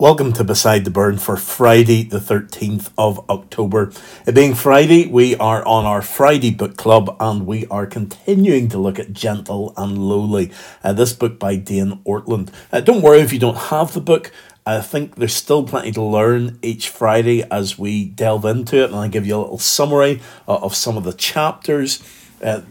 Welcome to Beside the Burn for Friday, the 13th of October. It being Friday, we are on our Friday book club and we are continuing to look at Gentle and Lowly, uh, this book by Dane Ortlund. Uh, don't worry if you don't have the book. I think there's still plenty to learn each Friday as we delve into it, and I give you a little summary uh, of some of the chapters. Uh,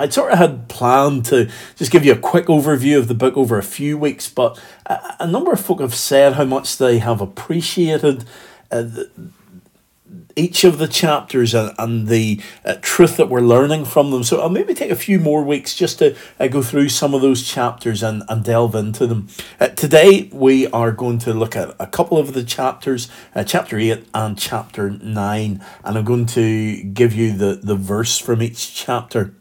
I sort of had planned to just give you a quick overview of the book over a few weeks, but a, a number of folk have said how much they have appreciated uh, the, each of the chapters and, and the uh, truth that we're learning from them. So I'll maybe take a few more weeks just to uh, go through some of those chapters and, and delve into them. Uh, today we are going to look at a couple of the chapters, uh, chapter 8 and chapter 9, and I'm going to give you the, the verse from each chapter.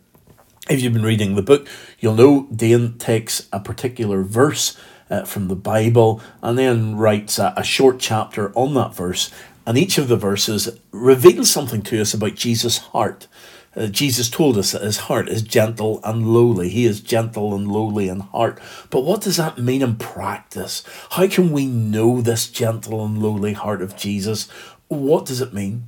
If you've been reading the book, you'll know Dane takes a particular verse uh, from the Bible and then writes a, a short chapter on that verse. And each of the verses reveals something to us about Jesus' heart. Uh, Jesus told us that his heart is gentle and lowly. He is gentle and lowly in heart. But what does that mean in practice? How can we know this gentle and lowly heart of Jesus? What does it mean?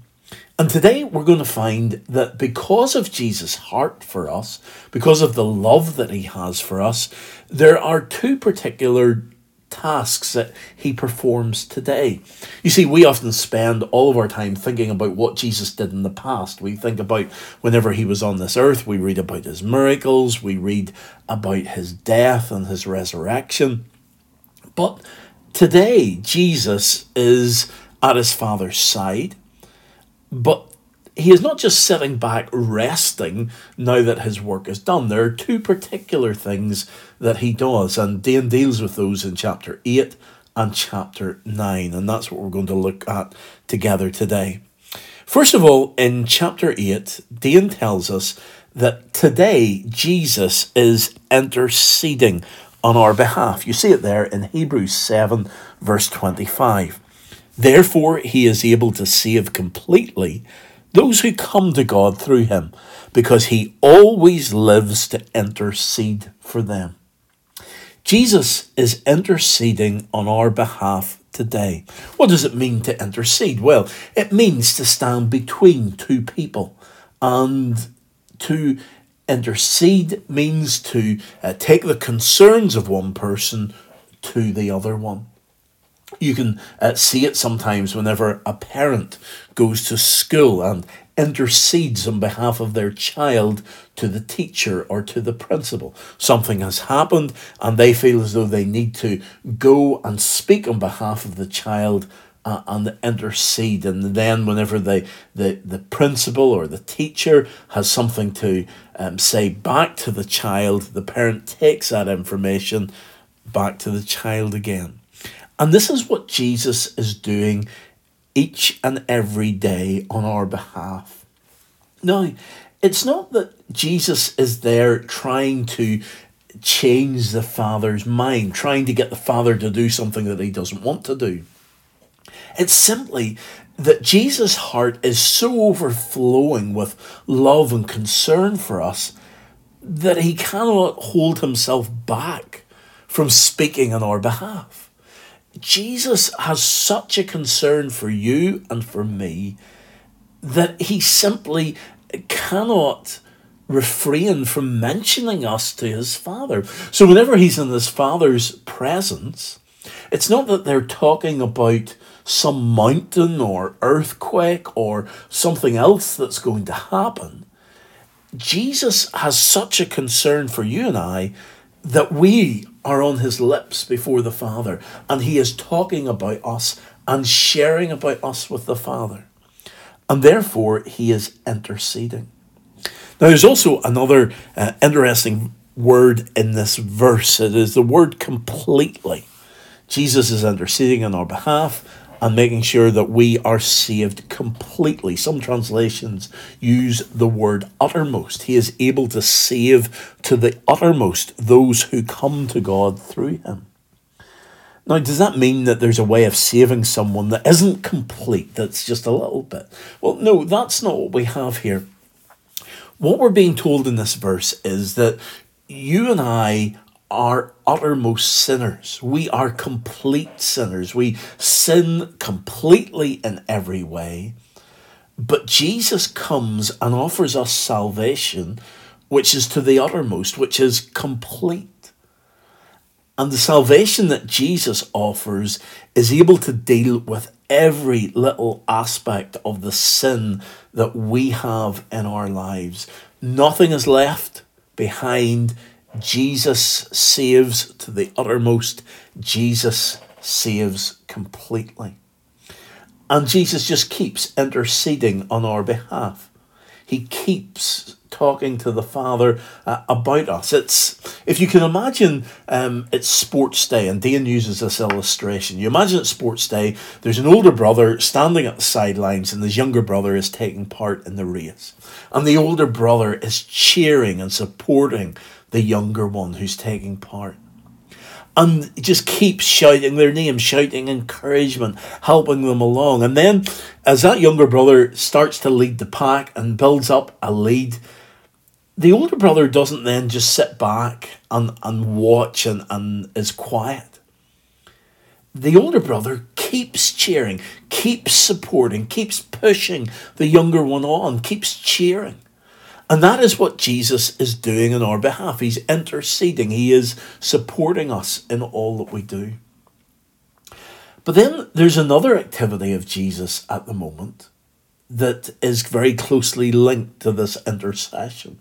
And today we're going to find that because of Jesus' heart for us, because of the love that he has for us, there are two particular tasks that he performs today. You see, we often spend all of our time thinking about what Jesus did in the past. We think about whenever he was on this earth, we read about his miracles, we read about his death and his resurrection. But today, Jesus is at his Father's side. But he is not just sitting back resting now that his work is done. There are two particular things that he does, and Dane deals with those in chapter 8 and chapter 9, and that's what we're going to look at together today. First of all, in chapter 8, Dane tells us that today Jesus is interceding on our behalf. You see it there in Hebrews 7, verse 25. Therefore, he is able to save completely those who come to God through him, because he always lives to intercede for them. Jesus is interceding on our behalf today. What does it mean to intercede? Well, it means to stand between two people. And to intercede means to uh, take the concerns of one person to the other one. You can uh, see it sometimes whenever a parent goes to school and intercedes on behalf of their child to the teacher or to the principal. Something has happened and they feel as though they need to go and speak on behalf of the child uh, and intercede. And then, whenever the, the, the principal or the teacher has something to um, say back to the child, the parent takes that information back to the child again. And this is what Jesus is doing each and every day on our behalf. Now, it's not that Jesus is there trying to change the Father's mind, trying to get the Father to do something that he doesn't want to do. It's simply that Jesus' heart is so overflowing with love and concern for us that he cannot hold himself back from speaking on our behalf. Jesus has such a concern for you and for me that he simply cannot refrain from mentioning us to his father. So whenever he's in his father's presence, it's not that they're talking about some mountain or earthquake or something else that's going to happen. Jesus has such a concern for you and I that we are on his lips before the Father, and he is talking about us and sharing about us with the Father. And therefore, he is interceding. Now, there's also another uh, interesting word in this verse. It is the word completely. Jesus is interceding on our behalf and making sure that we are saved completely. Some translations use the word uttermost. He is able to save to the uttermost those who come to God through him. Now, does that mean that there's a way of saving someone that isn't complete, that's just a little bit? Well, no, that's not what we have here. What we're being told in this verse is that you and I are uttermost sinners. We are complete sinners. We sin completely in every way. But Jesus comes and offers us salvation, which is to the uttermost, which is complete. And the salvation that Jesus offers is able to deal with every little aspect of the sin that we have in our lives. Nothing is left behind. Jesus saves to the uttermost. Jesus saves completely. And Jesus just keeps interceding on our behalf. He keeps talking to the Father uh, about us. It's if you can imagine, um, it's sports day, and Dean uses this illustration. You imagine it's sports day. There's an older brother standing at the sidelines, and his younger brother is taking part in the race, and the older brother is cheering and supporting the younger one who's taking part and just keeps shouting their name, shouting encouragement, helping them along. And then, as that younger brother starts to lead the pack and builds up a lead, the older brother doesn't then just sit back and, and watch and, and is quiet. The older brother keeps cheering, keeps supporting, keeps pushing the younger one on, keeps cheering. And that is what Jesus is doing on our behalf. He's interceding, He is supporting us in all that we do. But then there's another activity of Jesus at the moment that is very closely linked to this intercession.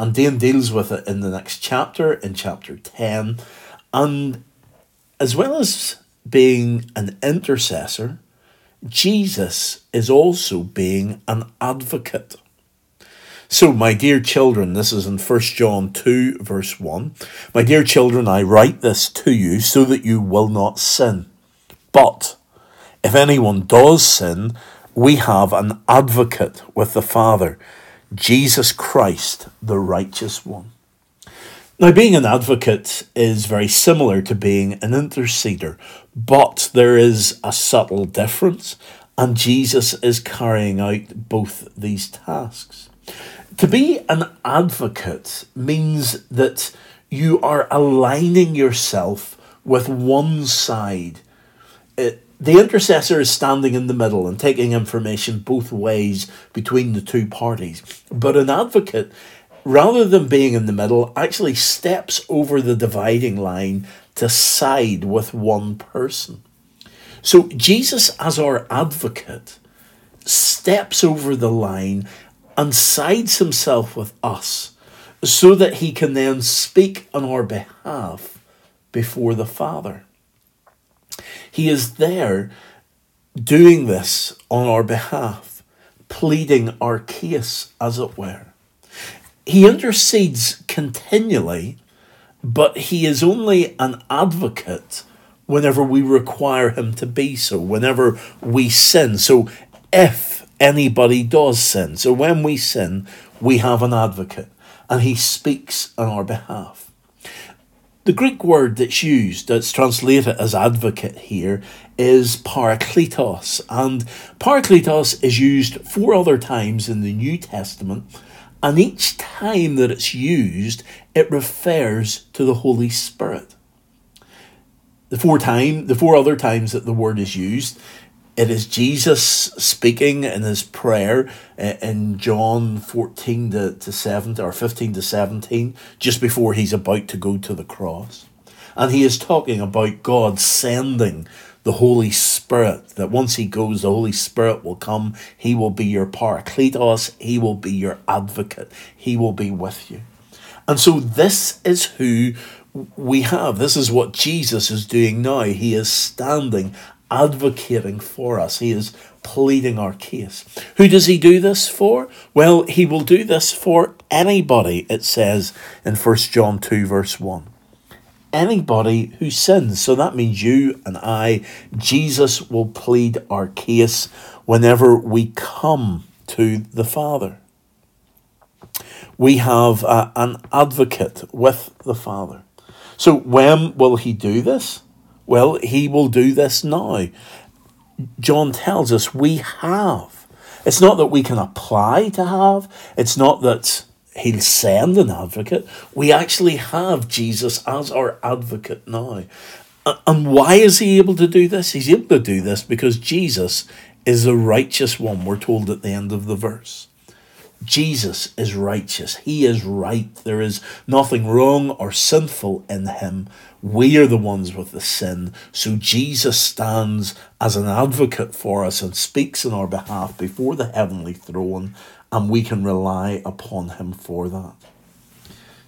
And Dane deals with it in the next chapter, in chapter 10. And as well as being an intercessor, Jesus is also being an advocate. So, my dear children, this is in 1 John 2, verse 1. My dear children, I write this to you so that you will not sin. But if anyone does sin, we have an advocate with the Father, Jesus Christ, the righteous one. Now, being an advocate is very similar to being an interceder, but there is a subtle difference, and Jesus is carrying out both these tasks. To be an advocate means that you are aligning yourself with one side. It, the intercessor is standing in the middle and taking information both ways between the two parties. But an advocate, rather than being in the middle, actually steps over the dividing line to side with one person. So Jesus, as our advocate, steps over the line and sides himself with us so that he can then speak on our behalf before the Father. He is there doing this on our behalf, pleading our case, as it were. He intercedes continually, but he is only an advocate whenever we require him to be so, whenever we sin. So if anybody does sin. So when we sin, we have an advocate and he speaks on our behalf. The Greek word that's used, that's translated as advocate here, is parakletos. And parakletos is used four other times in the New Testament. And each time that it's used, it refers to the Holy Spirit. The four time, the four other times that the word is used, it is Jesus speaking in his prayer in John 14 to, to 17 or 15 to 17, just before he's about to go to the cross. And he is talking about God sending the Holy Spirit, that once he goes, the Holy Spirit will come. He will be your parakletos, he will be your advocate, he will be with you. And so this is who we have. This is what Jesus is doing now. He is standing advocating for us. He is pleading our case. Who does he do this for? Well, he will do this for anybody, it says in 1 John 2, verse 1. Anybody who sins. So that means you and I. Jesus will plead our case whenever we come to the Father. We have uh, an advocate with the Father. So when will he do this? Well, he will do this now. John tells us we have. It's not that we can apply to have, it's not that he'll send an advocate. We actually have Jesus as our advocate now. And why is he able to do this? He's able to do this because Jesus is the righteous one, we're told at the end of the verse. Jesus is righteous. He is right. There is nothing wrong or sinful in him. We are the ones with the sin. So Jesus stands as an advocate for us and speaks in our behalf before the heavenly throne, and we can rely upon him for that.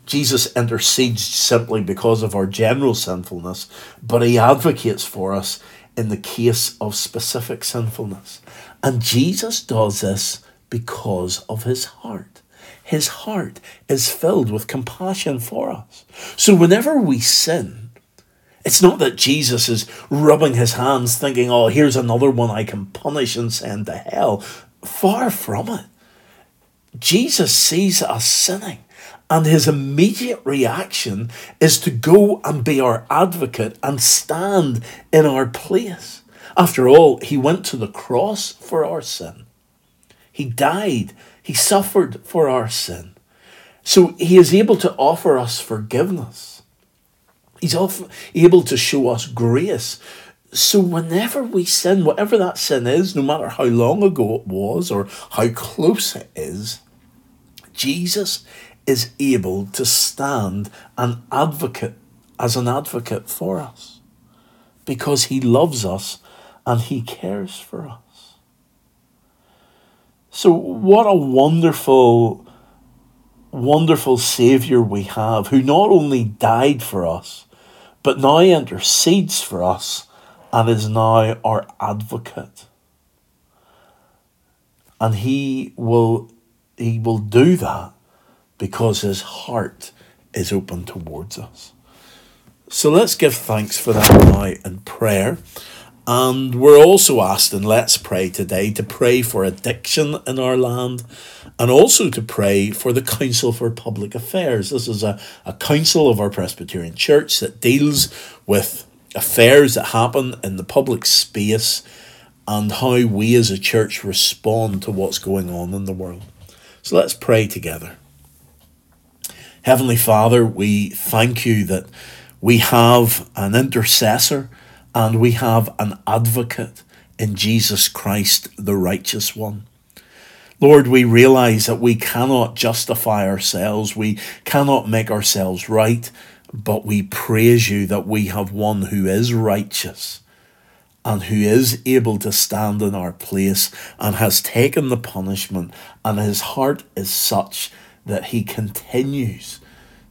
Jesus intercedes simply because of our general sinfulness, but he advocates for us in the case of specific sinfulness. And Jesus does this because of his heart. His heart is filled with compassion for us. So whenever we sin, it's not that Jesus is rubbing his hands thinking, oh, here's another one I can punish and send to hell. Far from it. Jesus sees us sinning, and his immediate reaction is to go and be our advocate and stand in our place. After all, he went to the cross for our sin. He died. He suffered for our sin. So he is able to offer us forgiveness. He's able to show us grace. So whenever we sin, whatever that sin is, no matter how long ago it was or how close it is, Jesus is able to stand an advocate as an advocate for us because he loves us and he cares for us. So, what a wonderful, wonderful Saviour we have who not only died for us, but now intercedes for us and is now our advocate. And he will, he will do that because his heart is open towards us. So let's give thanks for that now in prayer. And we're also asked in Let's Pray today to pray for addiction in our land and also to pray for the Council for Public Affairs. This is a, a council of our Presbyterian Church that deals with affairs that happen in the public space and how we as a church respond to what's going on in the world. So let's pray together. Heavenly Father, we thank you that we have an intercessor and we have an advocate in Jesus Christ, the righteous one. Lord, we realize that we cannot justify ourselves, we cannot make ourselves right, but we praise you that we have one who is righteous and who is able to stand in our place and has taken the punishment, and his heart is such that he continues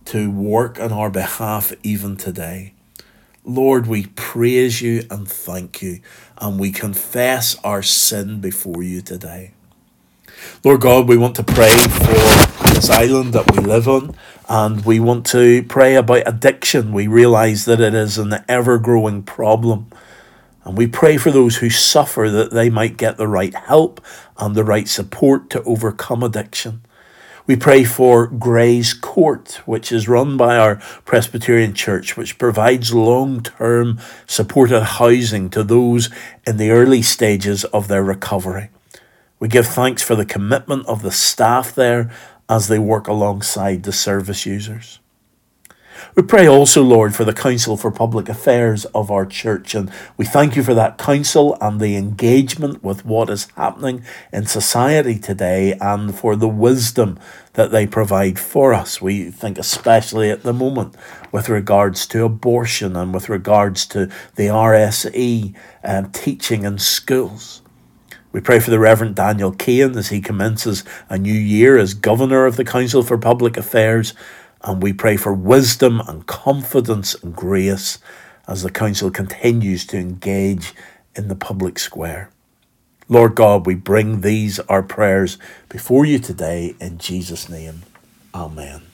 to work on our behalf even today. Lord, we praise you and thank you, and we confess our sin before you today. Lord God, we want to pray for this island that we live on, and we want to pray about addiction. We realize that it is an ever growing problem. And we pray for those who suffer that they might get the right help and the right support to overcome addiction. We pray for Grays Court, which is run by our Presbyterian Church, which provides long term supported housing to those in the early stages of their recovery. We give thanks for the commitment of the staff there as they work alongside the service users. We pray also, Lord, for the Council for Public Affairs of our church, and we thank you for that council and the engagement with what is happening in society today and for the wisdom that they provide for us. We think, especially at the moment, with regards to abortion and with regards to the RSE um, teaching in schools. We pray for the Reverend Daniel Kane as he commences a new year as Governor of the Council for Public Affairs and we pray for wisdom and confidence and grace as the Council continues to engage in the public square. Lord God, we bring these, our prayers, before you today in Jesus' name. Amen.